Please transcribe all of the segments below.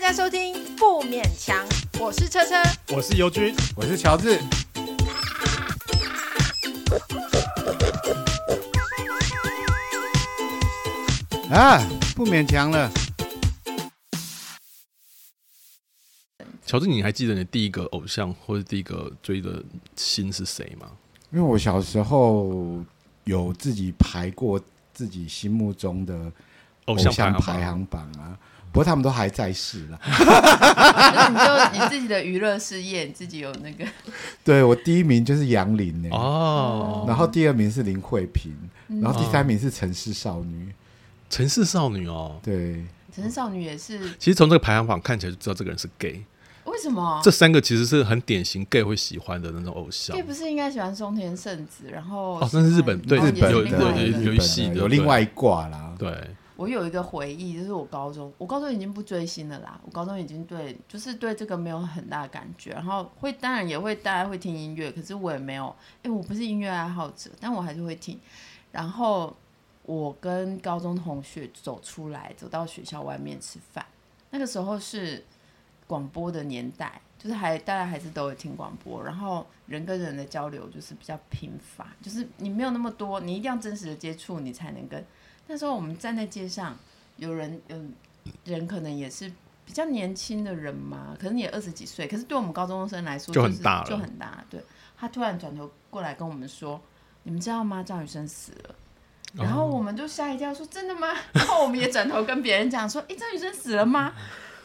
大家收听不勉强，我是车车，我是尤军，我是乔治。啊，不勉强了。乔治，你还记得你第一个偶像或者第一个追的星是谁吗？因为我小时候有自己排过自己心目中的偶像排行榜啊，不过他们都还在世了。那你就你自己的娱乐事业，你自己有那个？对，我第一名就是杨林呢，哦，然后第二名是林慧萍，然后第三名是城市少女。城市少女哦，对，城市少女也是。其实从这个排行榜看起来就知道这个人是 gay。为什么？这三个其实是很典型 gay 会喜欢的那种偶像。gay 不是应该喜欢松田圣子？然后哦，那是日本对日本有有有一系有另外一挂啦。对，我有一个回忆，就是我高中，我高中已经不追星了啦。我高中已经对，就是对这个没有很大的感觉。然后会当然也会大家会听音乐，可是我也没有，哎，我不是音乐爱好者，但我还是会听。然后。我跟高中同学走出来，走到学校外面吃饭。那个时候是广播的年代，就是还大家还是都会听广播，然后人跟人的交流就是比较频繁，就是你没有那么多，你一定要真实的接触，你才能跟。那时候我们站在街上，有人有人可能也是比较年轻的人嘛，可能也二十几岁，可是对我们高中生来说、就是、就很大了，就很大。对，他突然转头过来跟我们说：“你们知道吗？张雨生死了。”然后我们就吓一跳，说真的吗？然后我们也转头跟别人讲说，哎，张雨生死了吗？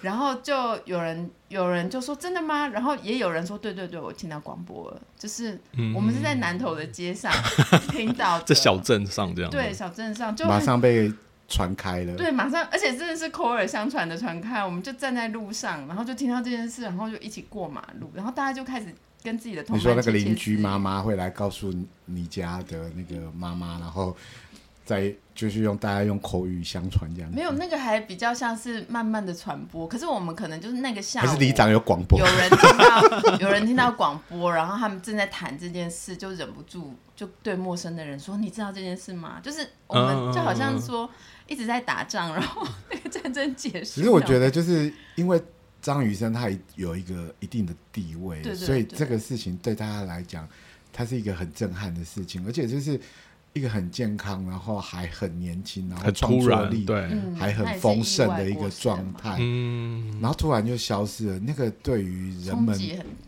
然后就有人有人就说真的吗？然后也有人说对对对，我听到广播了，就是我们是在南头的街上 听到，在小镇上这样，对，小镇上就马上被传开了，对，马上，而且真的是口耳相传的传开，我们就站在路上，然后就听到这件事，然后就一起过马路，然后大家就开始跟自己的同学，你说那个邻居妈妈会来告诉你家的那个妈妈，然后。在就是用大家用口语相传这样，没有那个还比较像是慢慢的传播。可是我们可能就是那个下午，还是里长有广播，有人听到 有人听到广播，然后他们正在谈这件事，就忍不住就对陌生的人说：“你知道这件事吗？”就是我们就好像说一直在打仗，然后那个战争结束。其实我觉得就是因为张雨生他有一个一定的地位，对对对，所以这个事情对大家来讲，它是一个很震撼的事情，而且就是。一个很健康，然后还很年轻，然后创作力对，还很丰盛的一个状态，嗯，然后突然就消失了，那个对于人们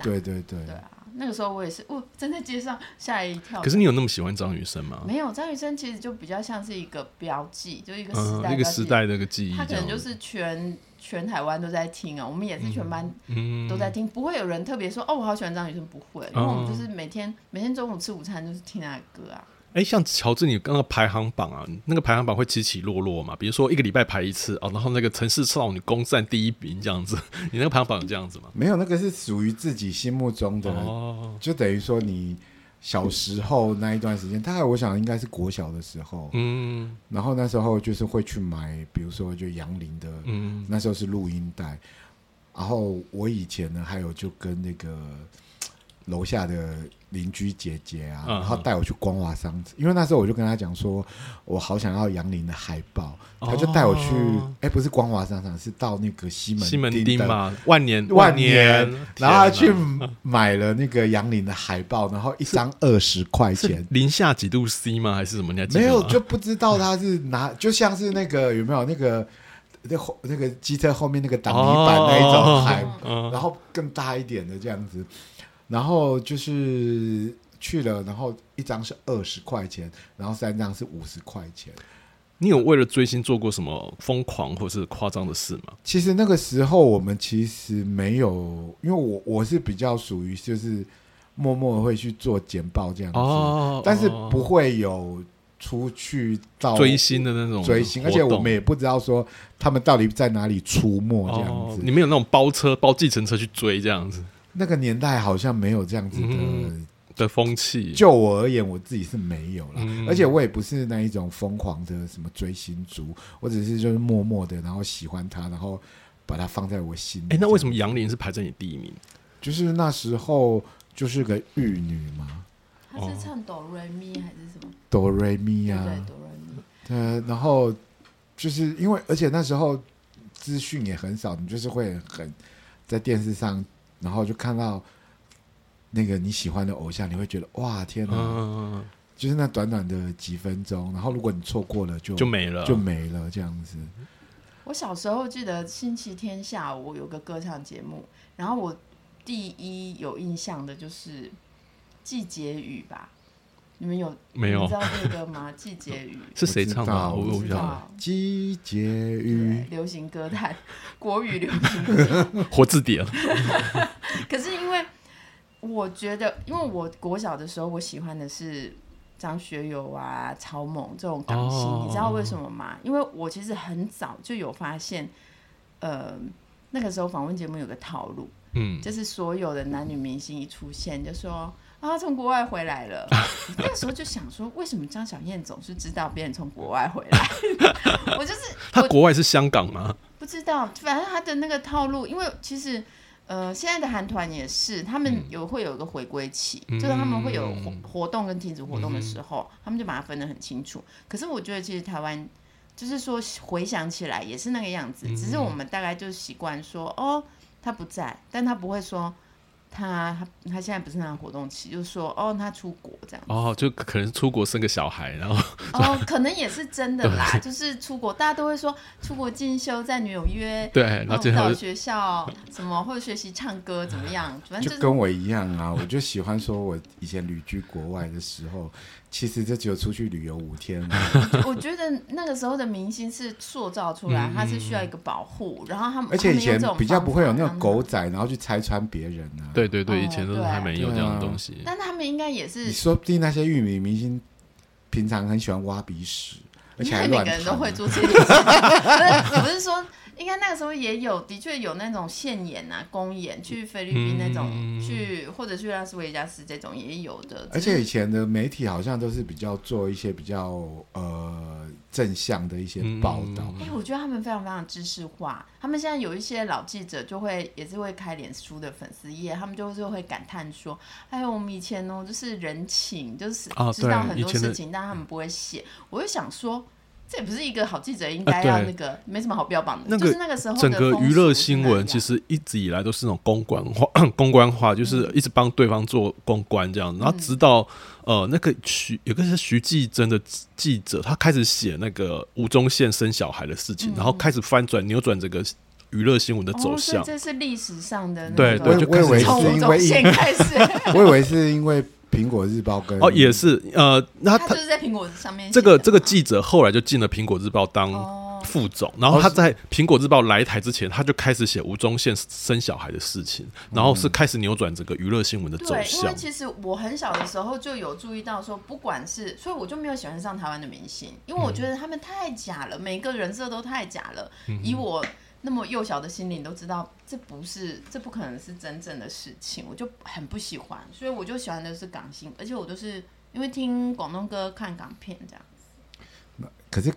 对对对。对啊，那个时候我也是，我站在街上吓一跳。可是你有那么喜欢张雨生吗？没有，张雨生其实就比较像是一个标记，就一个时代，一个时代的一个记忆，他可能就是全全台湾都在听啊，我们也是全班都在听，不会有人特别说哦，我好喜欢张雨生，不会，因为我们就是每天每天中午吃午餐就是听他的歌啊。哎，像乔治，你刚刚排行榜啊，那个排行榜会起起落落嘛？比如说一个礼拜排一次哦，然后那个城市少女攻占第一名这样子，你那个排行榜有这样子吗？没有，那个是属于自己心目中的，哦、就等于说你小时候那一段时间，大概我想应该是国小的时候，嗯，然后那时候就是会去买，比如说就杨林的，嗯，那时候是录音带，然后我以前呢还有就跟那个。楼下的邻居姐姐啊，然后带我去光华商场，因为那时候我就跟他讲说，我好想要杨林的海报，他就带我去，哎，不是光华商场，是到那个西门西门町嘛，万年万年，然后他去买了那个杨林的海报，然后一张二十块钱，零下几度 C 吗？还是什么？你没有，就不知道他是拿，就像是那个有没有那个那后那个机车后面那个挡泥板那一种海，然后更大一点的这样子。然后就是去了，然后一张是二十块钱，然后三张是五十块钱。你有为了追星做过什么疯狂或是夸张的事吗？其实那个时候我们其实没有，因为我我是比较属于就是默默会去做简报这样子，哦、但是不会有出去到追星的那种追星，而且我们也不知道说他们到底在哪里出没这样子。哦、你们有那种包车包计程车去追这样子？那个年代好像没有这样子的、嗯、的风气。就我而言，我自己是没有了，嗯、而且我也不是那一种疯狂的什么追星族，我只是就是默默的，然后喜欢他，然后把他放在我心里。哎，那为什么杨林是排在你第一名？就是那时候就是个玉女嘛。她是唱哆瑞咪还是什么？哆瑞咪啊，对，哆瑞咪。呃，然后就是因为，而且那时候。资讯也很少，你就是会很在电视上，然后就看到那个你喜欢的偶像，你会觉得哇天哪！嗯就是那短短的几分钟，然后如果你错过了就，就就没了，就没了这样子。我小时候记得星期天下午有个歌唱节目，然后我第一有印象的就是《季节雨》吧？你们有没有？你知道这个歌吗？《季节雨》是谁唱的？我不知道。季节雨，流行歌坛，国语流行歌，活字典。可是因为我觉得，因为我国小的时候，我喜欢的是。张学友啊，草蜢这种港星，哦，你知道为什么吗？因为我其实很早就有发现，呃，那个时候访问节目有个套路，嗯，就是所有的男女明星一出现，就说啊，从国外回来了。那个时候就想说，为什么张小燕总是知道别人从国外回来？我就是他国外是香港吗？不知道，反正他的那个套路，因为其实。呃，现在的韩团也是，他们有会有一个回归期，嗯，就是他们会有活活动跟停止活动的时候，嗯，他们就把它分得很清楚。可是我觉得其实台湾，就是说回想起来也是那个样子，只是我们大概就习惯说，哦，他不在，但他不会说。他他他现在不是那样活动期，就是说哦，他出国这样哦，就可能出国生个小孩，然后哦，可能也是真的啦，就是出国，大家都会说出国进修，在纽约对，然后到学校什么或者学习唱歌怎么样，反正就，就跟我一样啊，我就喜欢说我以前旅居国外的时候。其实就只有出去旅游五天。我觉得那个时候的明星是塑造出来，他是需要一个保护，然后他们而且以前比较不会有那种狗仔，然后去拆穿别人啊。对对对，以前都是还没有这样的东西。但他们应该也是，你说不定那些玉米明星平常很喜欢挖鼻屎，而且还每个人都会做这件事。不是，不是说。应该那个时候也有，的确有那种现演啊，公演去菲律宾那种，嗯、去或者去拉斯维加斯这种也有的。而且以前的媒体好像都是比较做一些比较呃正向的一些报道。哎、嗯欸，我觉得他们非常非常知识化。他们现在有一些老记者就会也是会开脸书的粉丝页，他们就是会感叹说：“哎呦，我们以前哦，就是人情，就是知道很多事情，但他们不会写。”我就想说。这也不是一个好记者应该要那个，没什么好标榜的。那个就是那个时候，整个娱乐新闻其实一直以来都是那种公关化，公关化就是一直帮对方做公关这样。然后直到呃那个徐有个是徐纪珍的记者，他开始写那个吴宗宪生小孩的事情，然后开始翻转扭转这个娱乐新闻的走向。这是历史上的对对，就开始从吴宗宪开始。我以为是因为。苹果日报跟哦也是呃，那他就是在苹果上面。这个这个记者后来就进了苹果日报当副总，然后他在苹果日报来台之前，他就开始写吴宗宪生小孩的事情，然后是开始扭转整个娱乐新闻的走向。因为其实我很小的时候就有注意到说，不管是所以我就没有喜欢上台湾的明星，因为我觉得他们太假了，每个人设都太假了，以我。那么幼小的心灵都知道，这不是，这不可能是真正的事情，我就很不喜欢，所以我就喜欢的是港星，而且我都是因为听广东歌、看港片这样子。可是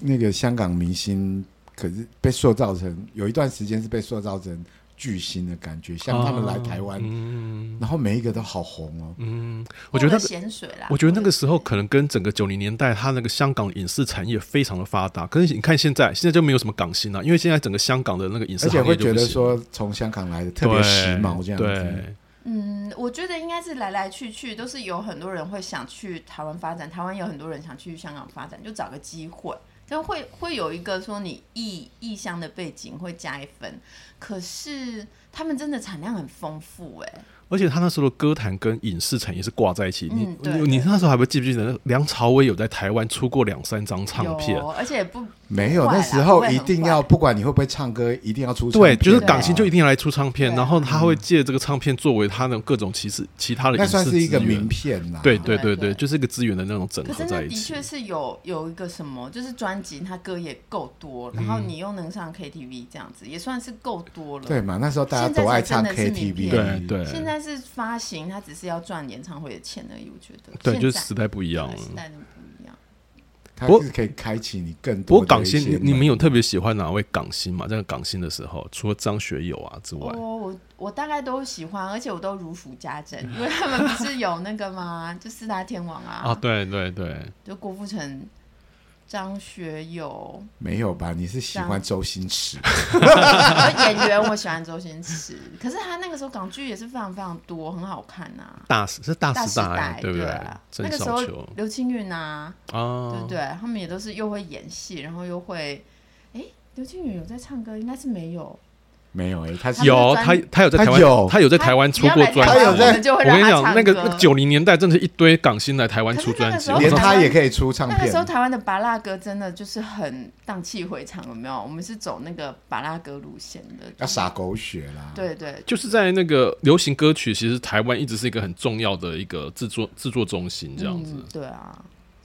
那个香港明星，可是被塑造成有一段时间是被塑造成。巨星的感觉，像他们来台湾，嗯，然后每一个都好红哦。嗯，我觉得咸水啦。我觉得那个时候可能跟整个九零年代，他那个香港影视产业非常的发达。可是你看现在，现在就没有什么港星了，因为现在整个香港的那个影视产业，而且会觉得说从香港来的特别时髦这样子。对，嗯，我觉得应该是来来去去都是有很多人会想去台湾发展，台湾有很多人想去香港发展，就找个机会。就会会有一个说你异异乡的背景会加一分，可是他们真的产量很丰富哎。而且他那时候的歌坛跟影视产业是挂在一起。嗯、你你你那时候还不记不记得梁朝伟有在台湾出过两三张唱片？而且不没有那时候一定要不管你会不会唱歌，一定要出唱片。对，就是港星就一定要来出唱片，然后他会借这个唱片作为他的各种其实其他的。那算是一个名片呐。对对对对，就是一个资源的那种整合在一起。的确是有有一个什么，就是专辑他歌也够多，然后你又能上 KTV 这样子，也算是够多了。对嘛？那时候大家都爱唱 KTV。对对。现在是发行。他只是要赚演唱会的钱而已，我觉得。对，就是时代不一样了。时代不一样。他是可以开启你更多。不过港星，你你们有特别喜欢哪位港星吗？在、这个、港星的时候，除了张学友啊之外，我我我大概都喜欢，而且我都如数家珍，因为他们不是有那个吗？就四大天王啊。啊，对对对。就郭富城。张学友没有吧？你是喜欢周星驰？演员我喜欢周星驰，可是他那个时候港剧也是非常非常多，很好看呐、啊。大时是大时代，对不对？对那个时候刘青云呐，啊，哦、对不对？他们也都是又会演戏，然后又会，哎，刘青云有在唱歌，应该是没有。没有哎、欸，他是有他他有在台湾，他有，他有在台湾出过专辑。他有在，我跟你讲，那个九零年代真的是一堆港星来台湾出专辑，连他也可以出唱片。那个时候台湾的巴拉歌真的就是很荡气回肠，有没有？我们是走那个巴拉歌路线的，要洒狗血啦。对对，就是在那个流行歌曲，其实台湾一直是一个很重要的一个制作制作中心，这样子、嗯。对啊。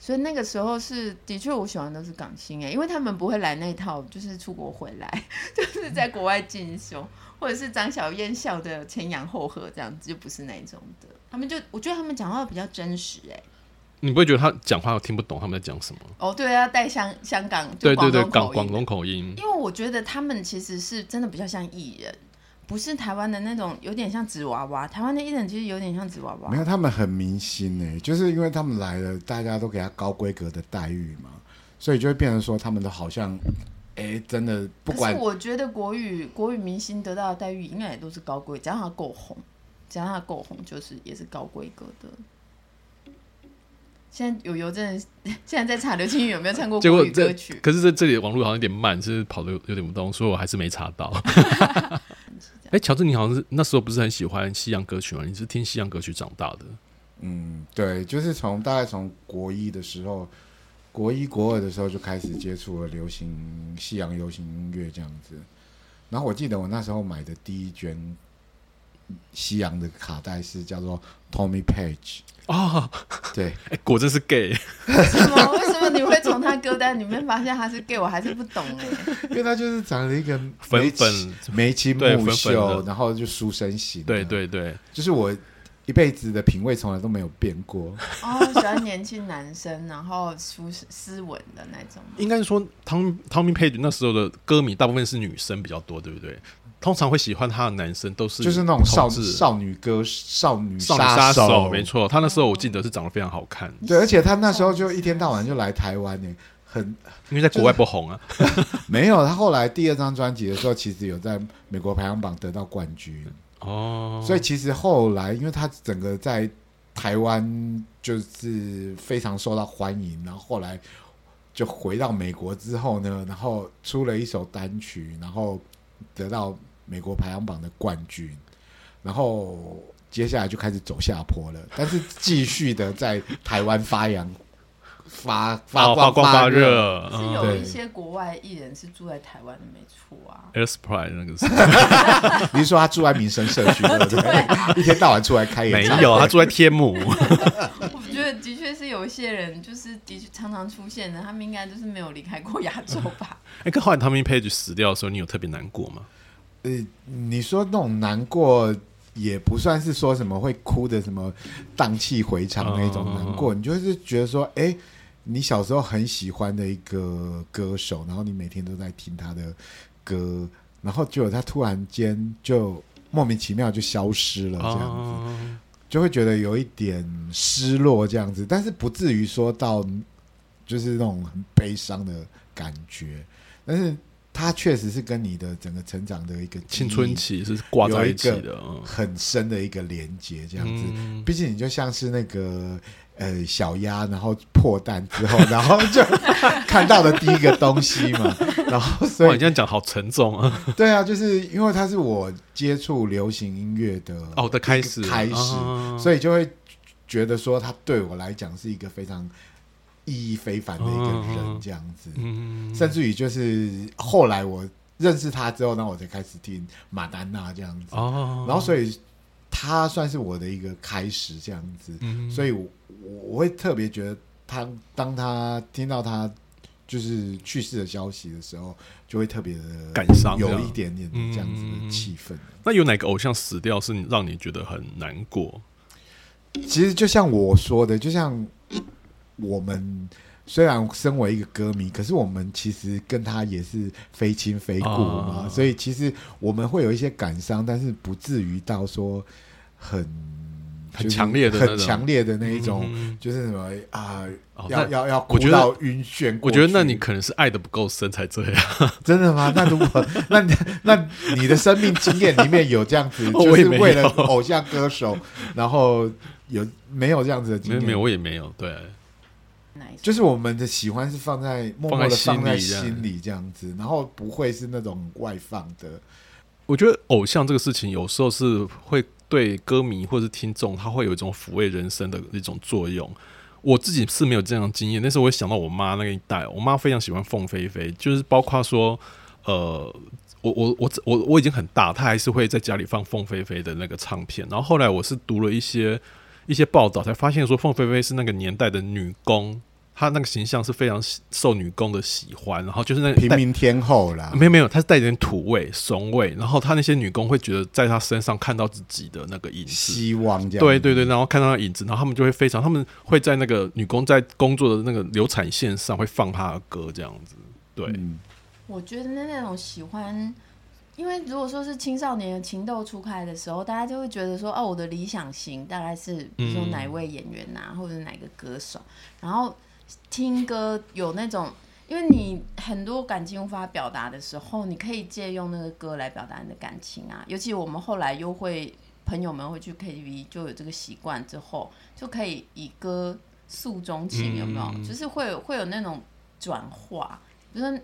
所以那个时候是的确，我喜欢的都是港星哎，因为他们不会来那套，就是出国回来，就是在国外进修，或者是张小燕笑的前仰后合这样子，就不是那种的。他们就我觉得他们讲话比较真实哎。你不会觉得他讲话我听不懂他们在讲什么？哦，对，啊带香香港对对对港广东口音，因为我觉得他们其实是真的比较像艺人。不是台湾的那种，有点像纸娃娃。台湾的艺人其实有点像纸娃娃。没有，他们很明星呢，就是因为他们来了，大家都给他高规格的待遇嘛，所以就会变成说，他们都好像，哎，真的不管。可是我觉得国语国语明星得到的待遇应该也都是高规，只要他够红，只要他够红，就是也是高规格的。现在有有真的，现在在查刘青云有没有唱过国语歌曲？可是这这里网络好像有点慢，是跑的有点不动，所以我还是没查到。哎，乔治，你好像是那时候不是很喜欢西洋歌曲吗？你是听西洋歌曲长大的？嗯，对，就是从大概从国一的时候，国一国二的时候就开始接触了流行西洋流行音乐这样子。然后我记得我那时候买的第一卷西洋的卡带是叫做 Tommy Page。哦，对，哎，果真是 gay。什么？为什么你会从他歌单里面发现他是 gay？我还是不懂哎。因为他就是长了一个粉粉眉清目秀，然后就书生型。对对对，就是我一辈子的品味从来都没有变过。哦，喜欢年轻男生，然后书斯文的那种。应该是说，Tom Tommy Page 那时候的歌迷大部分是女生比较多，对不对？通常会喜欢他的男生都是就是那种少少女歌少女少女杀手，没错。他那时候我记得是长得非常好看，对，而且他那时候就一天到晚就来台湾呢，很因为在国外不红啊。没有，他后来第二张专辑的时候，其实有在美国排行榜得到冠军哦。所以其实后来，因为他整个在台湾就是非常受到欢迎，然后后来就回到美国之后呢，然后出了一首单曲，然后得到。美国排行榜的冠军，然后接下来就开始走下坡了，但是继续的在台湾发扬 发发光发热。是有一些国外艺人是住在台湾的，没错啊。Air Supply 那个是，你是说他住在民生社区，对不 对？一天到晚出来开演唱会。没有，他住在天母。我觉得的确是有一些人，就是的确常常出现的，他们应该就是没有离开过亚洲吧。哎，跟后来 Tommy Page 死掉的时候，你有特别难过吗？呃，你说那种难过也不算是说什么会哭的什么荡气回肠那种难过，你就是觉得说，哎、欸，你小时候很喜欢的一个歌手，然后你每天都在听他的歌，然后结果他突然间就莫名其妙就消失了，这样子，就会觉得有一点失落这样子，但是不至于说到就是那种很悲伤的感觉，但是。它确实是跟你的整个成长的一个青春期是挂在一起的，很深的一个连接，这样子。毕竟你就像是那个呃小鸭，然后破蛋之后，然后就看到的第一个东西嘛。然后所以你这样讲好沉重啊。对啊，就是因为它是我接触流行音乐的哦的开始开始，所以就会觉得说，它对我来讲是一个非常。意义非凡的一个人，这样子，嗯、甚至于就是后来我认识他之后，那我才开始听马丹娜这样子，哦、然后所以他算是我的一个开始，这样子，嗯、所以我我会特别觉得他，当他听到他就是去世的消息的时候，就会特别的感伤，有一点点这样子的气氛。嗯、那有哪个偶像死掉是让你觉得很难过？其实就像我说的，就像。我们虽然身为一个歌迷，可是我们其实跟他也是非亲非故嘛，哦、所以其实我们会有一些感伤，但是不至于到说很很强烈的、很强烈的那一种，嗯、就是什么啊，哦、要要要哭到晕眩。我觉得那你可能是爱的不够深才这样。真的吗？那如果 那那你的生命经验里面有这样子，就是为了偶像歌手，然后有没有这样子的经验？没有，我也没有。对。就是我们的喜欢是放在默默的放在心里这样子，然后不会是那种外放的。我觉得偶像这个事情有时候是会对歌迷或者是听众，他会有一种抚慰人生的一种作用。我自己是没有这样经验，但是我会想到我妈那个一代，我妈非常喜欢凤飞飞，就是包括说，呃，我我我我我已经很大，她还是会在家里放凤飞飞的那个唱片。然后后来我是读了一些。一些报道才发现说，凤飞飞是那个年代的女工，她那个形象是非常受女工的喜欢，然后就是那个平民天后啦，没有没有，她是带点土味、怂味，然后她那些女工会觉得在她身上看到自己的那个影子，希望这样，对对对，然后看到那影子，然后他们就会非常，他们会在那个女工在工作的那个流产线上会放她的歌这样子，对，嗯、我觉得那那种喜欢。因为如果说是青少年的情窦初开的时候，大家就会觉得说，哦，我的理想型大概是，比如说哪一位演员呐、啊，或者哪个歌手，然后听歌有那种，因为你很多感情无法表达的时候，你可以借用那个歌来表达你的感情啊。尤其我们后来又会朋友们会去 KTV，就有这个习惯之后，就可以以歌诉衷情，有没有？就是会有会有那种转化，比如说。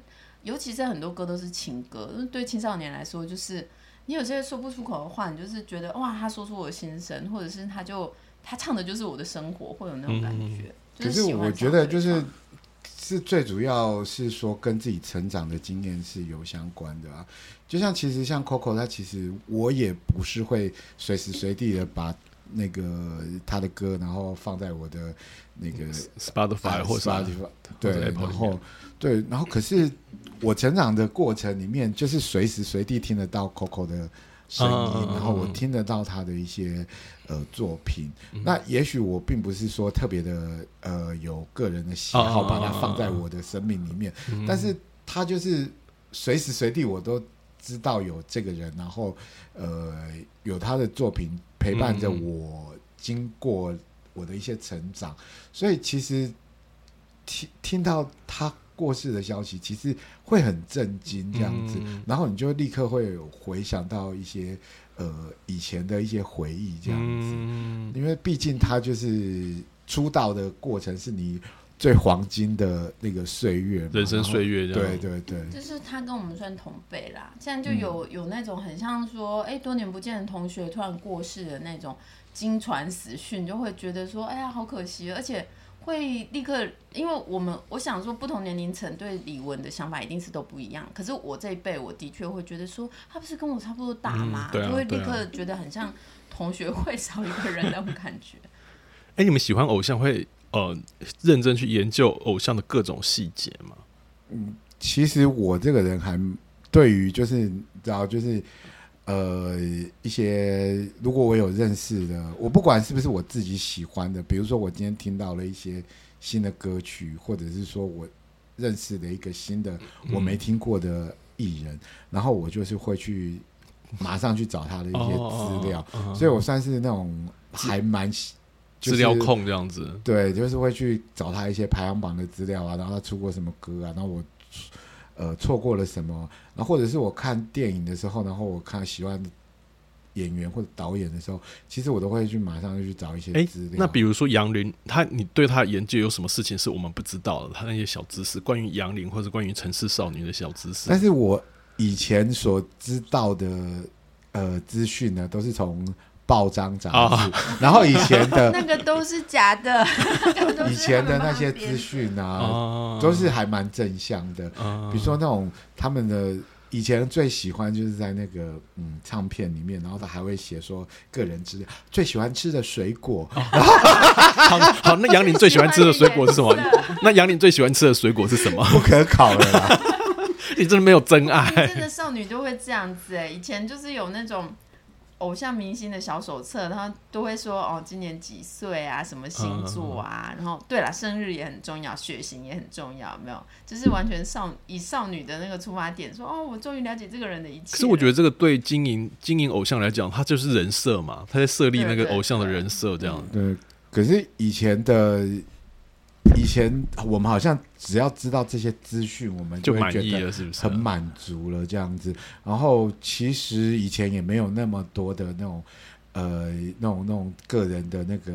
尤其是很多歌都是情歌，对青少年来说，就是你有些说不出口的话，你就是觉得哇，他说出我的心声，或者是他就他唱的就是我的生活，会有那种感觉。可是我觉得就是是最主要是说跟自己成长的经验是有相关的啊。就像其实像 Coco，他其实我也不是会随时随地的把那个他的歌，然后放在我的那个 Spotify 或者 Spotify 对，然后对，然后可是。我成长的过程里面，就是随时随地听得到 Coco 的声音，然后我听得到他的一些呃作品。那也许我并不是说特别的呃有个人的喜好，把它放在我的生命里面，但是他就是随时随地我都知道有这个人，然后呃有他的作品陪伴着我，经过我的一些成长，所以其实听听到他。过世的消息其实会很震惊，这样子，嗯、然后你就立刻会回想到一些呃以前的一些回忆，这样子，嗯、因为毕竟他就是出道的过程是你最黄金的那个岁月，人生岁月，对对对，就是他跟我们算同辈啦，现在就有有那种很像说，哎，多年不见的同学突然过世的那种惊传死讯，就会觉得说，哎呀，好可惜，而且。会立刻，因为我们我想说，不同年龄层对李玟的想法一定是都不一样。可是我这一辈，我的确会觉得说，他不是跟我差不多大吗？嗯啊、就会立刻觉得很像同学会少一个人那种感觉。哎、欸，你们喜欢偶像会呃认真去研究偶像的各种细节吗？嗯，其实我这个人还对于就是知道就是。呃，一些如果我有认识的，我不管是不是我自己喜欢的，比如说我今天听到了一些新的歌曲，或者是说我认识的一个新的我没听过的艺人，嗯、然后我就是会去马上去找他的一些资料，哦哦哦、所以我算是那种还蛮资、就是、料控这样子。对，就是会去找他一些排行榜的资料啊，然后他出过什么歌啊，然后我。呃，错过了什么？然后或者是我看电影的时候，然后我看喜欢演员或者导演的时候，其实我都会去马上就去找一些资料。那比如说杨林，他你对他的研究有什么事情是我们不知道的？他那些小知识，关于杨林或者关于城市少女的小知识。但是我以前所知道的呃资讯呢，都是从。报章杂志，然后以前的 那个都是假的，以前的那些资讯啊，都是还蛮正向的。比如说那种他们的以前最喜欢就是在那个嗯唱片里面，然后他还会写说个人资料，最喜欢吃的水果。好，好，那杨林最喜欢吃的水果是什么？那杨林最喜欢吃的水果是什么？不可考了啦，你真的没有真爱。真的少女就会这样子哎，以前就是有那种。偶像明星的小手册，然后都会说哦，今年几岁啊，什么星座啊，嗯、然后对了，生日也很重要，血型也很重要，没有，就是完全少以少女的那个出发点说哦，我终于了解这个人的一切。可是我觉得这个对经营经营偶像来讲，他就是人设嘛，他在设立那个偶像的人设这样。对，对，对，对，可是以前的。以前我们好像只要知道这些资讯，我们就会觉得很满足了这样子。然后其实以前也没有那么多的那种呃那种那种个人的那个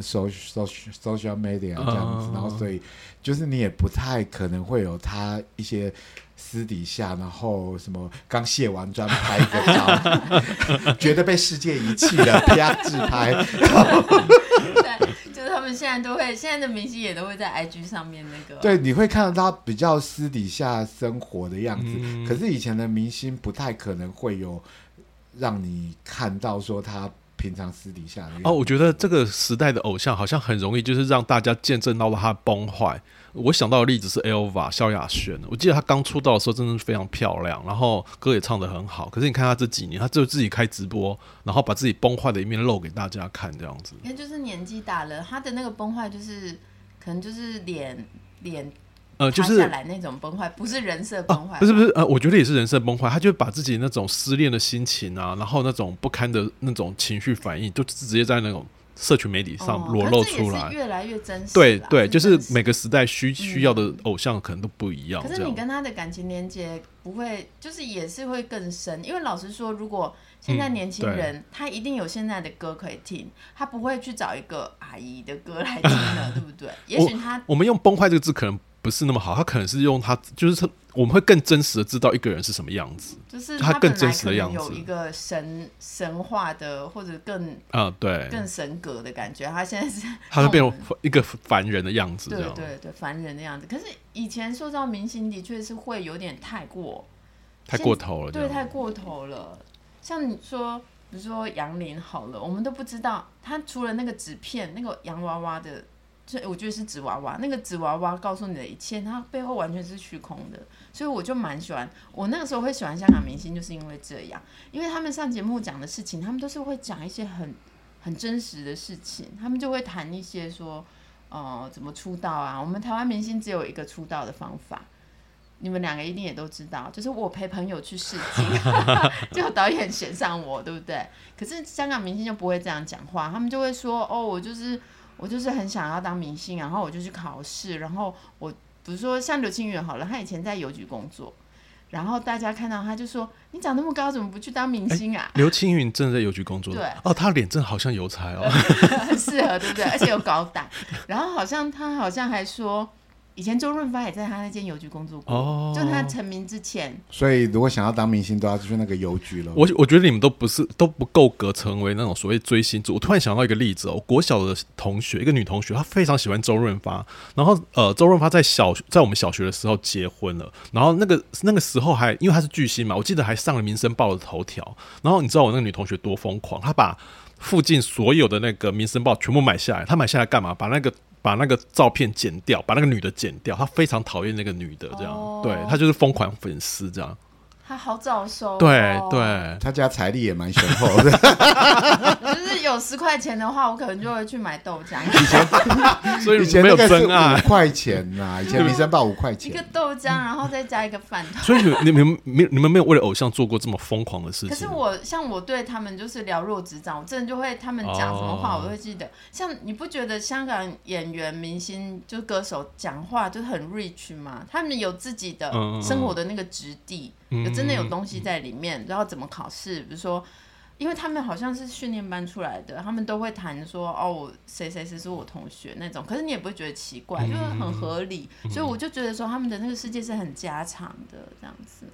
social social media 这样子。然后所以就是你也不太可能会有他一些私底下，然后什么刚卸完妆拍一个照，觉得被世界遗弃了，啪自拍。他们现在都会，现在的明星也都会在 IG 上面那个。对，你会看到他比较私底下生活的样子。嗯、可是以前的明星不太可能会有让你看到说他平常私底下的。哦，我觉得这个时代的偶像好像很容易就是让大家见证到了他崩坏。我想到的例子是 Elva 萧亚轩，我记得她刚出道的时候真的是非常漂亮，然后歌也唱得很好。可是你看她这几年，她就自己开直播，然后把自己崩坏的一面露给大家看，这样子。因为就是年纪大了，她的那个崩坏就是可能就是脸脸呃，就是下来那种崩坏，不是人设崩坏，不是不是呃，我觉得也是人设崩坏。他就把自己那种失恋的心情啊，然后那种不堪的那种情绪反应，就直接在那种。社群媒体上裸露出来，越来越真实。对对，就是每个时代需需要的偶像可能都不一样。可是你跟他的感情连接不会，就是也是会更深。因为老实说，如果现在年轻人他一定有现在的歌可以听，他不会去找一个阿姨的歌来听的，对不对？也许他我们用“崩坏”这个字可能。不是那么好，他可能是用他，就是他，我们会更真实的知道一个人是什么样子，就是他更真实的样子，有一个神神话的或者更啊对更神格的感觉。他现在是 他会变成一个凡人的样子，对对对，凡人的样子。可是以前塑造明星的确是会有点太过太过头了，对，太过头了。像你说，比如说杨林好了，我们都不知道他除了那个纸片那个洋娃娃的。所以我觉得是纸娃娃，那个纸娃娃告诉你的一切，它背后完全是虚空的。所以我就蛮喜欢，我那个时候会喜欢香港明星，就是因为这样，因为他们上节目讲的事情，他们都是会讲一些很很真实的事情，他们就会谈一些说，呃，怎么出道啊？我们台湾明星只有一个出道的方法，你们两个一定也都知道，就是我陪朋友去试镜，就导演选上我，对不对？可是香港明星就不会这样讲话，他们就会说，哦，我就是。我就是很想要当明星，然后我就去考试，然后我比如说像刘青云好了，他以前在邮局工作，然后大家看到他就说：“你长那么高，怎么不去当明星啊？”刘青云真的在邮局工作，对哦，他脸真的好像邮差哦，很适合，对不对？而且有高胆，然后好像他好像还说。以前周润发也在他那间邮局工作过，哦，就他成名之前。所以如果想要当明星，都要去那个邮局了。我我觉得你们都不是都不够格成为那种所谓追星族。我突然想到一个例子哦，国小的同学，一个女同学，她非常喜欢周润发。然后呃，周润发在小在我们小学的时候结婚了，然后那个那个时候还因为他是巨星嘛，我记得还上了《民生报》的头条。然后你知道我那个女同学多疯狂，她把附近所有的那个《民生报》全部买下来。她买下来干嘛？把那个。把那个照片剪掉，把那个女的剪掉，他非常讨厌那个女的，这样，oh. 对，他就是疯狂粉丝这样。他好早收，对对，他家财力也蛮雄厚的。就是有十块钱的话，我可能就会去买豆浆。以前，所以以前没有真爱，五块钱呐，以前民生报五块钱，一个豆浆，然后再加一个饭团。所以你们没你们没有为了偶像做过这么疯狂的事情。可是我像我对他们就是了若指掌，我真的就会他们讲什么话，我都会记得。像你不觉得香港演员、明星就歌手讲话就很 rich 吗？他们有自己的生活的那个质地。有真的有东西在里面，然后怎么考试？比如说，因为他们好像是训练班出来的，他们都会谈说哦，谁谁谁是我同学那种。可是你也不会觉得奇怪，就是很合理。所以我就觉得说，他们的那个世界是很家常的这样子。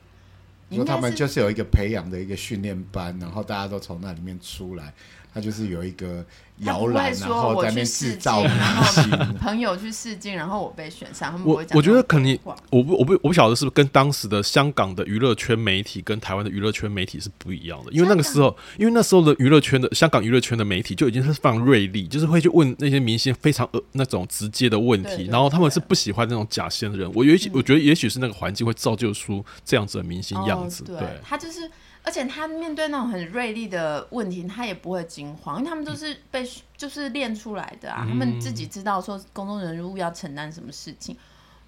说他们就是有一个培养的一个训练班，然后大家都从那里面出来。他就是有一个摇篮，然后在那边制造明星，然 后朋友去试镜，然后我被选上。他们不会讲。我我觉得肯定，我不我不我不晓得是不是跟当时的香港的娱乐圈媒体跟台湾的娱乐圈媒体是不一样的，因为那个时候，因为那时候的娱乐圈的香港娱乐圈的媒体就已经是非常锐利，就是会去问那些明星非常呃那种直接的问题，然后他们是不喜欢那种假仙人。我也许我觉得也许是那个环境会造就出这样子的明星样子。对，他就是。而且他面对那种很锐利的问题，他也不会惊慌，因为他们都是被就是练出来的啊，嗯、他们自己知道说公众人物要承担什么事情。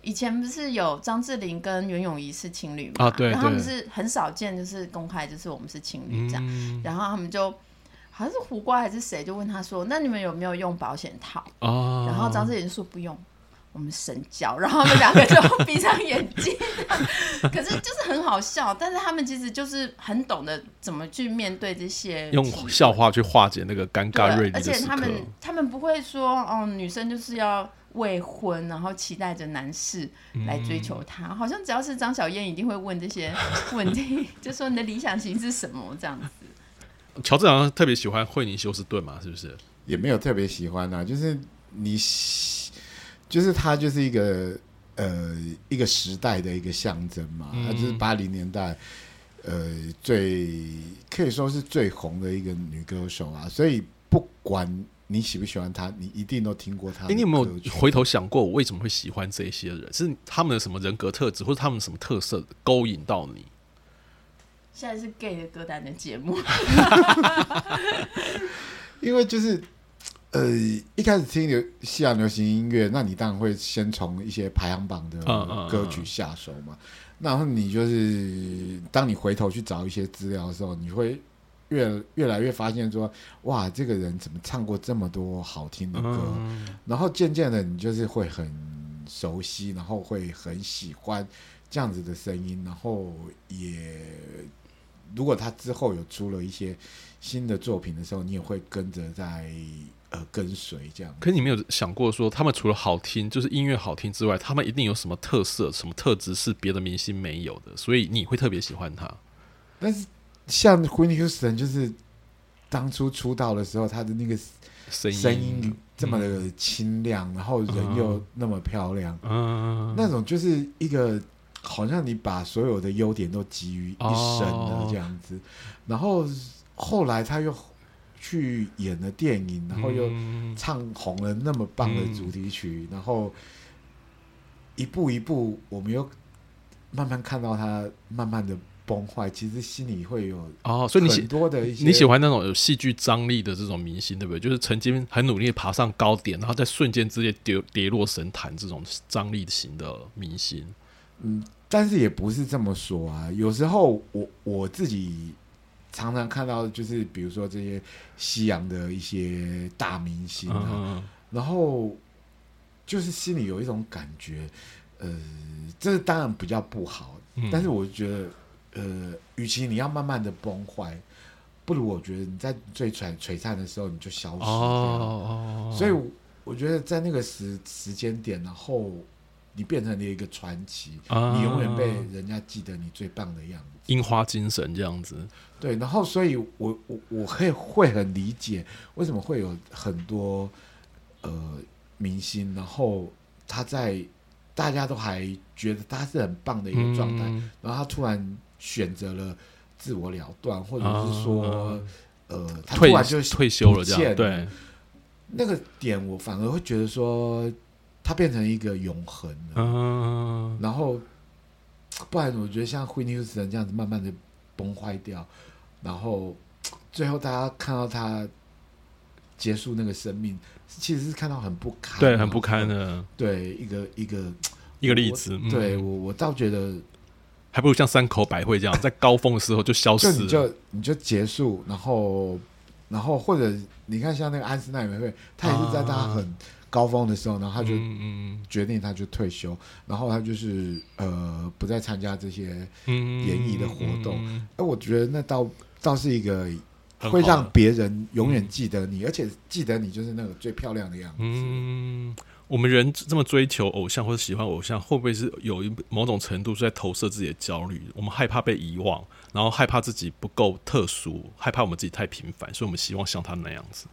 以前不是有张智霖跟袁咏仪是情侣嘛？啊，对，然后他们是很少见，就是公开，就是我们是情侣这样。嗯、然后他们就好像是胡瓜还是谁，就问他说：“那你们有没有用保险套？”哦、然后张智霖说：“不用。”我们神交，然后他们两个就闭上眼睛，可是就是很好笑。但是他们其实就是很懂得怎么去面对这些，用笑话去化解那个尴尬锐利的。而且他们他们不会说哦，女生就是要未婚，然后期待着男士来追求她。嗯、好像只要是张小燕，一定会问这些 问题，就说你的理想型是什么这样子。乔治好像特别喜欢惠尼休斯顿嘛，是不是？也没有特别喜欢啊，就是你。就是她就是一个呃一个时代的一个象征嘛，他、嗯、就是八零年代呃最可以说是最红的一个女歌手啊，所以不管你喜不喜欢她，你一定都听过她。欸、你有没有回头想过，我为什么会喜欢这些人？是他们的什么人格特质，或者他们什么特色勾引到你？现在是 gay 的歌单的节目，因为就是。呃，一开始听流西洋流行音乐，那你当然会先从一些排行榜的歌曲下手嘛。嗯嗯嗯、然后你就是当你回头去找一些资料的时候，你会越越来越发现说，哇，这个人怎么唱过这么多好听的歌？嗯、然后渐渐的，你就是会很熟悉，然后会很喜欢这样子的声音。然后也，如果他之后有出了一些新的作品的时候，你也会跟着在。呃，跟随这样。可是你没有想过说，他们除了好听，就是音乐好听之外，他们一定有什么特色、什么特质是别的明星没有的，所以你会特别喜欢他。但是像 Whitney Houston，就是当初出道的时候，他的那个声音声音这么的清亮，嗯、然后人又那么漂亮，嗯，那种就是一个好像你把所有的优点都集于一身的这样子。哦、然后后来他又。去演了电影，然后又唱红了那么棒的主题曲，嗯、然后一步一步，我们又慢慢看到他慢慢的崩坏。其实心里会有哦，所以你很多的一些你喜欢那种有戏剧张力的这种明星，对不对？就是曾经很努力爬上高点，然后在瞬间之间跌跌落神坛这种张力型的明星。嗯，但是也不是这么说啊。有时候我我自己。常常看到就是比如说这些西洋的一些大明星啊，嗯、然后就是心里有一种感觉，呃，这当然比较不好，嗯、但是我觉得，呃，与其你要慢慢的崩坏，不如我觉得你在最璀璀璨的时候你就消失。哦，所以我觉得在那个时时间点，然后你变成了一个传奇，哦、你永远被人家记得你最棒的样子。樱花精神这样子，对，然后所以我，我我我会会很理解为什么会有很多呃明星，然后他在大家都还觉得他是很棒的一个状态，嗯、然后他突然选择了自我了断，或者是说、啊、呃，他突然就退休了这样，对，那个点我反而会觉得说他变成一个永恒然后。不然，我觉得像惠妮休斯顿这样子，慢慢的崩坏掉，然后最后大家看到他结束那个生命，其实是看到很不堪，对，很不堪的，对，一个一个一个例子。对我，我倒觉得还不如像山口百惠这样，在高峰的时候就消失了，就你就你就结束，然后然后或者你看像那个安室奈美惠，他也是在大家很。啊高峰的时候，然后他就决定他就退休，嗯嗯、然后他就是呃不再参加这些演艺的活动。哎、嗯，嗯嗯、我觉得那倒倒是一个会让别人永远记得你，嗯、而且记得你就是那个最漂亮的样子。嗯，我们人这么追求偶像或者喜欢偶像，会不会是有一某种程度是在投射自己的焦虑？我们害怕被遗忘，然后害怕自己不够特殊，害怕我们自己太平凡，所以我们希望像他那样子。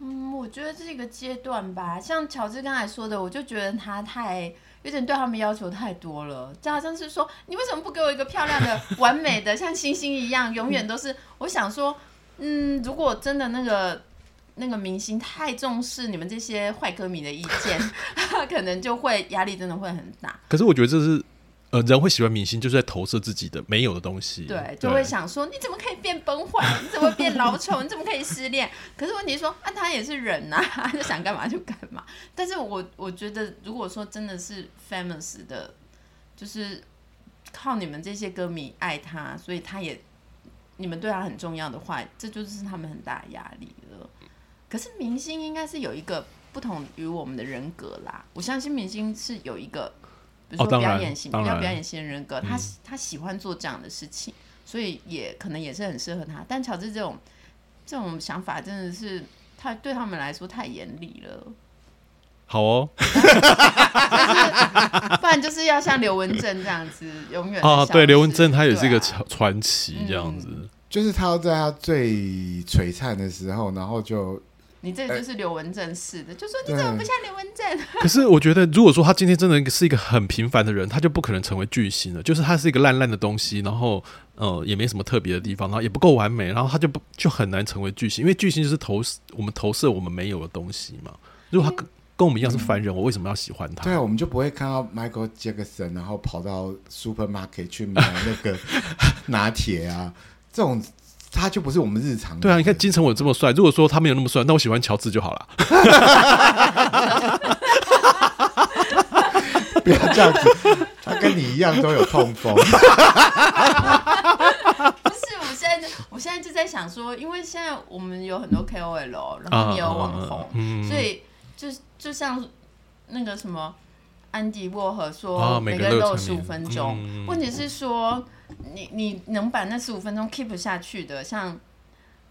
嗯，我觉得这个阶段吧。像乔治刚才说的，我就觉得他太有点对他们要求太多了。就好像是说，你为什么不给我一个漂亮的、完美的，像星星一样，永远都是？我想说，嗯，如果真的那个那个明星太重视你们这些坏歌迷的意见，可能就会压力真的会很大。可是我觉得这是呃，人会喜欢明星，就是在投射自己的没有的东西。对，就会想说，你怎么可以变崩坏？你怎么变老丑？你怎么可以失恋？可是问题说，啊，他也是人呐、啊，他就想干嘛就干嘛。但是我我觉得，如果说真的是 famous 的，就是靠你们这些歌迷爱他，所以他也你们对他很重要的话，这就是他们很大的压力了。可是明星应该是有一个不同于我们的人格啦，我相信明星是有一个。比如说表演型，比较、哦、表演型人格，他、嗯、他喜欢做这样的事情，所以也可能也是很适合他。但乔治这种这种想法真的是太对他们来说太严厉了。好哦，不然就是要像刘文正这样子永远啊，对，刘文正他也是一个传奇这样子、嗯，就是他要在他最璀璨的时候，然后就。你这就是刘文正式的，欸、就说你怎么不像刘文正？可是我觉得，如果说他今天真的是一个很平凡的人，他就不可能成为巨星了。就是他是一个烂烂的东西，然后呃也没什么特别的地方，然后也不够完美，然后他就不就很难成为巨星。因为巨星就是投我们投射我们没有的东西嘛。如果他跟跟我们一样是凡人，嗯、我为什么要喜欢他？对啊，我们就不会看到 Michael Jackson，然后跑到 Supermarket 去买那个 拿铁啊这种。他就不是我们日常。对啊，你看金城武这么帅，如果说他没有那么帅，那我喜欢乔治就好了。不要这样子，他跟你一样都有痛风。不是，我现在我现在就在想说，因为现在我们有很多 KOL，然后也有网红，啊嗯、所以就就像那个什么安迪沃荷说，啊、每个人都有十五分钟。嗯、问题是说。你你能把那十五分钟 keep 下去的，像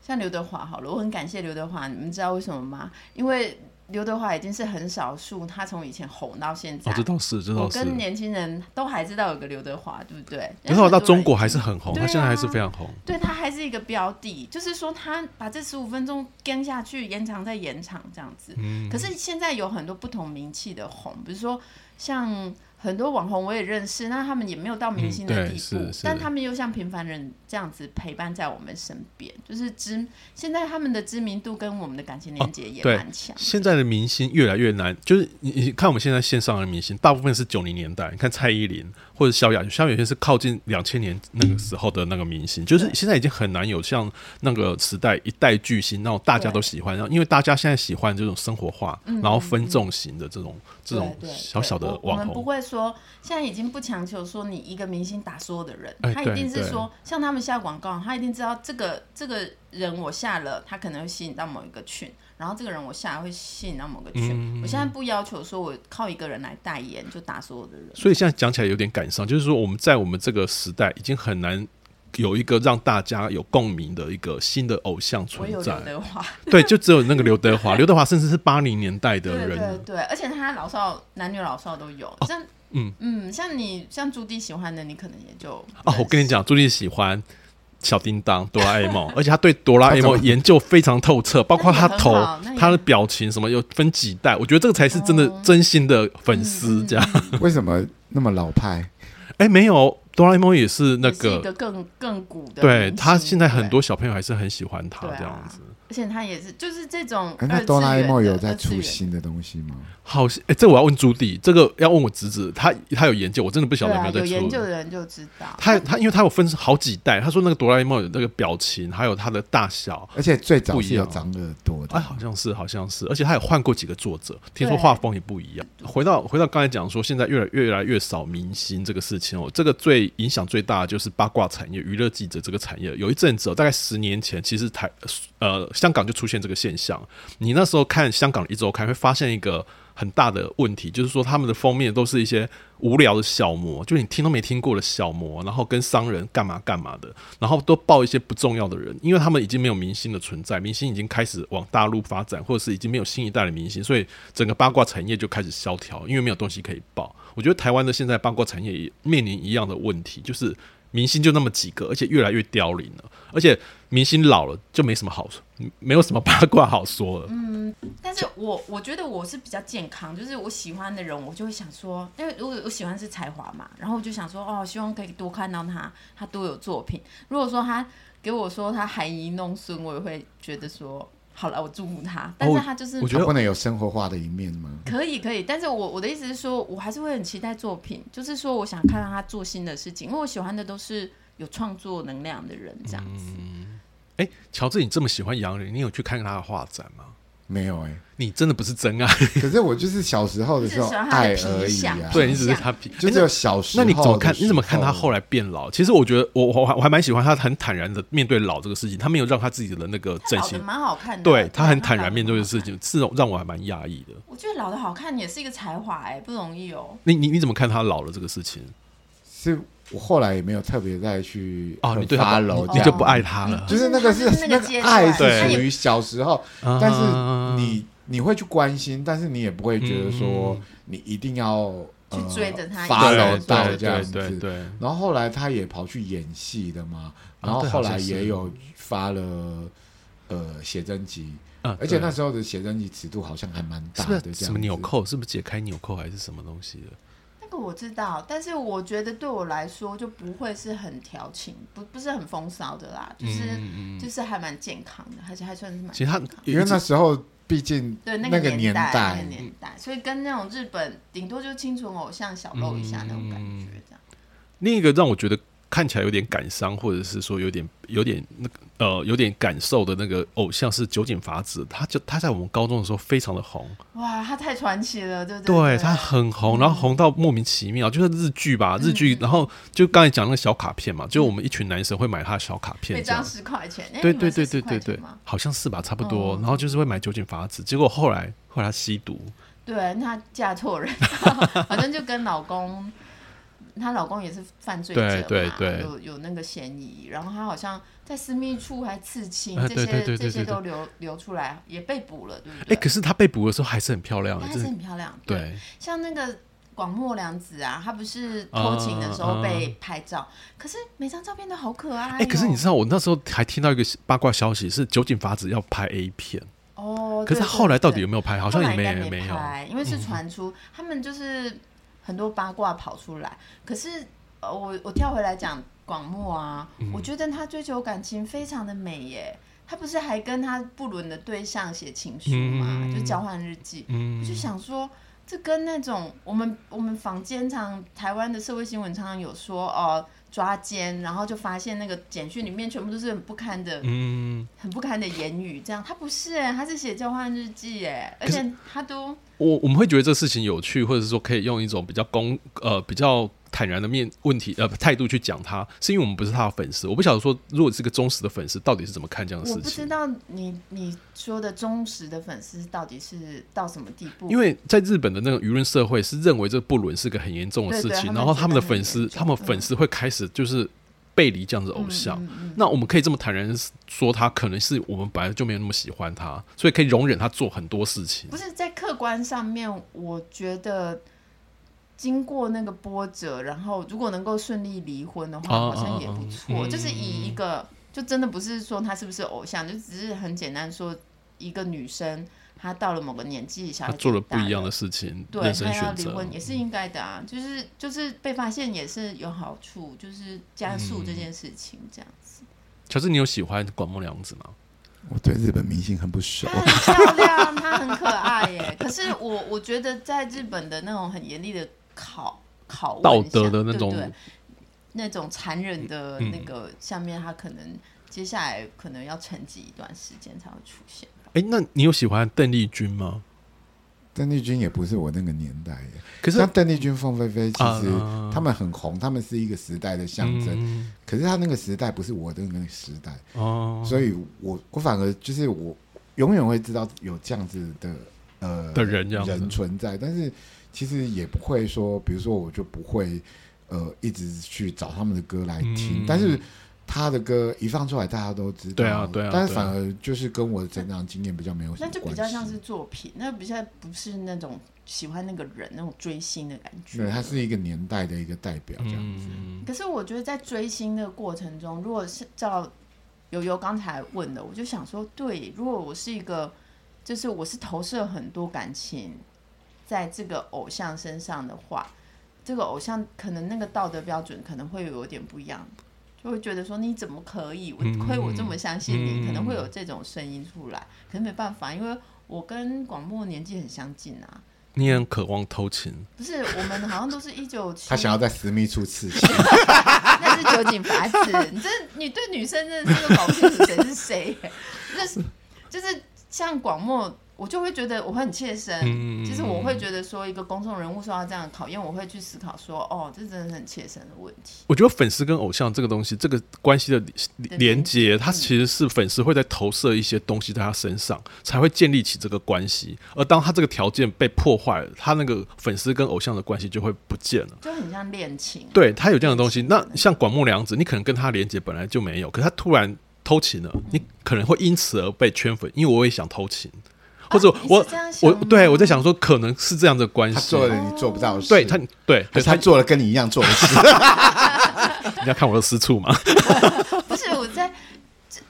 像刘德华好了，我很感谢刘德华，你们知道为什么吗？因为刘德华已经是很少数，他从以前红到现在，哦、这倒是，这倒是，我跟年轻人都还知道有个刘德华，对不对？刘德华到中国还是很红，啊、他现在还是非常红，对他还是一个标的，就是说他把这十五分钟跟下去，延长再延长这样子。嗯，可是现在有很多不同名气的红，比如说像。很多网红我也认识，那他们也没有到明星的地步，嗯、但他们又像平凡人这样子陪伴在我们身边，就是知现在他们的知名度跟我们的感情连接也蛮强、哦。现在的明星越来越难，就是你你看我们现在线上的明星，大部分是九零年代，你看蔡依林或者萧亚轩，萧亚轩是靠近两千年那个时候的那个明星，就是现在已经很难有像那个时代一代巨星那种大家都喜欢，然后因为大家现在喜欢这种生活化，然后分众型的这种这种小小的网红，不会。说现在已经不强求说你一个明星打所有的人，他一定是说像他们下广告，他一定知道这个这个人我下了，他可能会吸引到某一个群，然后这个人我下来会吸引到某个群。我现在不要求说我靠一个人来代言就打所有的人。所以现在讲起来有点感伤，就是说我们在我们这个时代已经很难有一个让大家有共鸣的一个新的偶像存在。刘德华，对，就只有那个刘德华，刘德华甚至是八零年代的人，对对，而且他老少男女老少都有。像嗯嗯，像你像朱棣喜欢的，你可能也就哦。我跟你讲，朱棣喜欢小叮当、哆啦 A 梦，而且他对哆啦 A 梦研究非常透彻，包括他头、他的表情什么，有分几代。我觉得这个才是真的真心的粉丝。这样 为什么那么老派？哎，没有，哆啦 A 梦也是那个一个更更古的。对他现在很多小朋友还是很喜欢他这样子。而且他也是，就是这种。那哆啦 A 梦有在出新的东西吗？好，哎，这我要问朱棣，这个要问我侄子，他他有研究，我真的不晓得有没有在出。有研究的人就知道。他他，因为他有分好几代，他说那个哆啦 A 梦有那个表情，还有它的大小，而且最早是有长耳朵的。哎，好像是，好像是，而且他有换过几个作者，听说画风也不一样。回到回到刚才讲说，现在越来越来越少明星这个事情哦，这个最影响最大的就是八卦产业、娱乐记者这个产业。有一阵子，大概十年前，其实台呃香港就出现这个。现象，你那时候看香港一周刊，会发现一个很大的问题，就是说他们的封面都是一些无聊的小模，就你听都没听过的小模，然后跟商人干嘛干嘛的，然后都报一些不重要的人，因为他们已经没有明星的存在，明星已经开始往大陆发展，或者是已经没有新一代的明星，所以整个八卦产业就开始萧条，因为没有东西可以报。我觉得台湾的现在八卦产业也面临一样的问题，就是。明星就那么几个，而且越来越凋零了。而且明星老了就没什么好处，没有什么八卦好说了。嗯，但是我我觉得我是比较健康，就是我喜欢的人，我就会想说，因为如果我喜欢是才华嘛，然后我就想说，哦，希望可以多看到他，他多有作品。如果说他给我说他含饴弄孙，我也会觉得说。好了，我祝福他。但是他就是我觉得不能有生活化的一面吗？可以可以，但是我我的意思是说，我还是会很期待作品，就是说我想看到他做新的事情，因为我喜欢的都是有创作能量的人这样子。哎、嗯，乔治，你这么喜欢洋人，你有去看他的画展吗？没有哎、欸，你真的不是真爱。可是我就是小时候的时候爱而已啊。对，你只是他皮，就只有小时候。那你怎么看？你怎么看他后来变老？其实我觉得我我还我还蛮喜欢他，很坦然的面对老这个事情。他没有让他自己的那个整形，蛮好看的。对，他很坦然面对的事情，是让我还蛮讶异的。我觉得老的好看也是一个才华哎，不容易哦。你你你怎么看他老了这个事情？是。我后来也没有特别再去哦，你对他楼，你就不爱他了。就是那个是那个爱是属于小时候，但是你你会去关心，但是你也不会觉得说你一定要去追着他发楼到这样子。对对。然后后来他也跑去演戏的嘛，然后后来也有发了呃写真集，而且那时候的写真集尺度好像还蛮大的，什么纽扣？是不是解开纽扣还是什么东西的？这个我知道，但是我觉得对我来说就不会是很调情，不不是很风骚的啦，就是、嗯、就是还蛮健康的，而且还算是蛮。其实他因为那时候毕竟对那个年代那个年代，所以跟那种日本顶多就是清纯偶像小露一下那种感觉这样。另一个让我觉得。看起来有点感伤，或者是说有点有点那个呃有点感受的那个偶像是酒井法子，他就他在我们高中的时候非常的红，哇，他太传奇了，对不对？对，他很红，然后红到莫名其妙，嗯、就是日剧吧，日剧，然后就刚才讲那个小卡片嘛，嗯、就我们一群男生会买他的小卡片，一张十块钱，对对对对对对，好像是吧，差不多，然后就是会买酒井法子，结果后来后来他吸毒，对，他嫁错人，反正就跟老公。她老公也是犯罪者嘛，对对对，有有那个嫌疑，然后她好像在私密处还刺青，这些这些都流流出来，也被捕了，对不对？哎，可是她被捕的时候还是很漂亮，还是很漂亮。对，像那个广末凉子啊，她不是偷情的时候被拍照，可是每张照片都好可爱。哎，可是你知道，我那时候还听到一个八卦消息，是酒井法子要拍 A 片哦，可是后来到底有没有拍？好像也没没有，因为是传出他们就是。很多八卦跑出来，可是呃，我我跳回来讲广末啊，嗯、我觉得他追求感情非常的美耶。他不是还跟他不伦的对象写情书吗？嗯、就交换日记。嗯、我就想说，这跟那种我们我们坊间常台湾的社会新闻常常有说哦。抓奸，然后就发现那个简讯里面全部都是很不堪的，嗯，很不堪的言语。这样，他不是哎，他是写交换日记哎，而且他都我我们会觉得这事情有趣，或者是说可以用一种比较公呃比较坦然的面问题呃态度去讲他，是因为我们不是他的粉丝。我不晓得说，如果是个忠实的粉丝，到底是怎么看这样的事情？我不知道你你说的忠实的粉丝到底是到什么地步？因为在日本的那个舆论社会是认为这不伦是个很严重的事情，然后他们的粉丝，他们粉丝会开始就是背离这样子偶像。嗯嗯嗯、那我们可以这么坦然说，他可能是我们本来就没有那么喜欢他，所以可以容忍他做很多事情。不是在客观上面，我觉得。经过那个波折，然后如果能够顺利离婚的话，好像也不错。就是以一个，就真的不是说他是不是偶像，就只是很简单说，一个女生她到了某个年纪，小孩做了不一样的事情，对，她要离婚也是应该的啊。就是就是被发现也是有好处，就是加速这件事情这样子。乔治，你有喜欢广末凉子吗？我对日本明星很不熟。她很漂亮，她很可爱耶。可是我我觉得在日本的那种很严厉的。考考道德的那种，对对，那种残忍的那个下面，他可能接下来可能要沉寂一段时间才会出现。哎、欸，那你有喜欢邓丽君吗？邓丽君也不是我那个年代的，可是像邓丽君、凤飞飞，其实他们很红，他们是一个时代的象征。嗯、可是他那个时代不是我的那个时代哦，所以我我反而就是我永远会知道有这样子的呃的人这样人存在，但是。其实也不会说，比如说我就不会，呃，一直去找他们的歌来听。嗯、但是他的歌一放出来，大家都知道。对啊，对啊。但是反而就是跟我的成长经验比较没有什么关系。那就比较像是作品，那比较不是那种喜欢那个人那种追星的感觉。对，他是一个年代的一个代表这样子。嗯、可是我觉得在追星的过程中，如果是照悠悠刚才问的，我就想说，对，如果我是一个，就是我是投射很多感情。在这个偶像身上的话，这个偶像可能那个道德标准可能会有点不一样，就会觉得说你怎么可以？我亏我这么相信你，可能会有这种声音出来。可是没办法，因为我跟广末年纪很相近啊。你也很渴望偷情？不是，我们好像都是一九七。他想要在私密处刺青，那是酒井法子。你这你对女生真的是搞不清楚谁是谁。那是就是像广末。我就会觉得我会很切身，嗯、其实我会觉得说一个公众人物受到这样的考验，我会去思考说，哦，这真的是很切身的问题。我觉得粉丝跟偶像这个东西，这个关系的连接，它其实是粉丝会在投射一些东西在他身上，才会建立起这个关系。而当他这个条件被破坏了，他那个粉丝跟偶像的关系就会不见了，就很像恋情。对，他有这样的东西，那像广末凉子，你可能跟他连接本来就没有，可他突然偷情了，你可能会因此而被圈粉，因为我也想偷情。或者我、啊、我对我在想说，可能是这样的关系。他做了你做不到的事，对他对，可是他做了跟你一样做的事。你要看我的私处吗？不是我在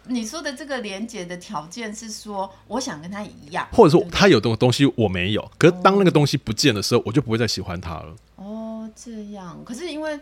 你说的这个连接的条件是说，我想跟他一样，或者说他有的东西我没有，可是当那个东西不见的时候，我就不会再喜欢他了。哦，这样。可是因为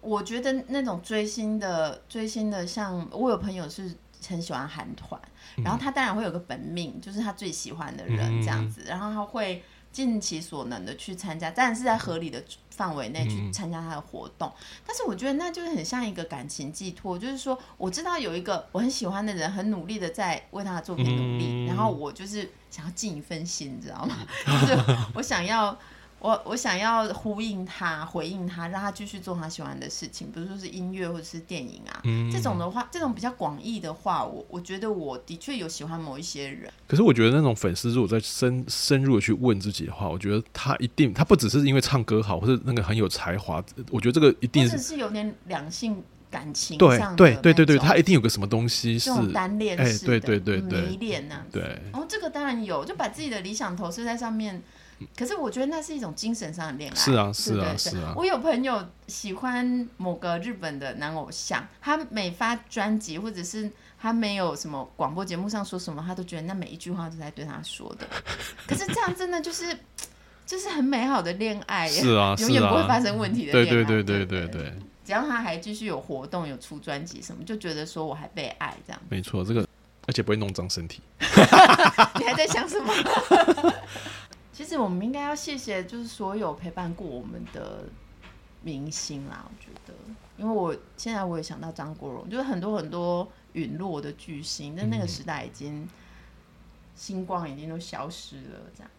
我觉得那种追星的追星的，像我有朋友是。很喜欢韩团，然后他当然会有个本命，嗯、就是他最喜欢的人这样子，嗯、然后他会尽其所能的去参加，当然是在合理的范围内去参加他的活动。嗯、但是我觉得那就是很像一个感情寄托，就是说我知道有一个我很喜欢的人，很努力的在为他的作品努力，嗯、然后我就是想要尽一份心，你知道吗？就是我想要。我我想要呼应他，回应他，让他继续做他喜欢的事情，比如说是音乐或者是电影啊，嗯、这种的话，这种比较广义的话，我我觉得我的确有喜欢某一些人。可是我觉得那种粉丝如果在深深入的去问自己的话，我觉得他一定他不只是因为唱歌好，或者那个很有才华，我觉得这个一定是是有点两性感情对对对对对，他一定有个什么东西是单恋式的、欸、对对对对迷恋呐，对，然后、哦、这个当然有，就把自己的理想投射在上面。可是我觉得那是一种精神上的恋爱。是啊，是啊，是啊。我有朋友喜欢某个日本的男偶像，他每发专辑或者是他没有什么广播节目上说什么，他都觉得那每一句话都在对他说的。可是这样真的就是就是很美好的恋爱，是啊，永远不会发生问题的恋爱。对对对对对对。只要他还继续有活动、有出专辑什么，就觉得说我还被爱这样。没错，这个而且不会弄脏身体。你还在想什么？其实我们应该要谢谢，就是所有陪伴过我们的明星啦。我觉得，因为我现在我也想到张国荣，就是很多很多陨落的巨星，但那个时代已经星光已经都消失了，这样。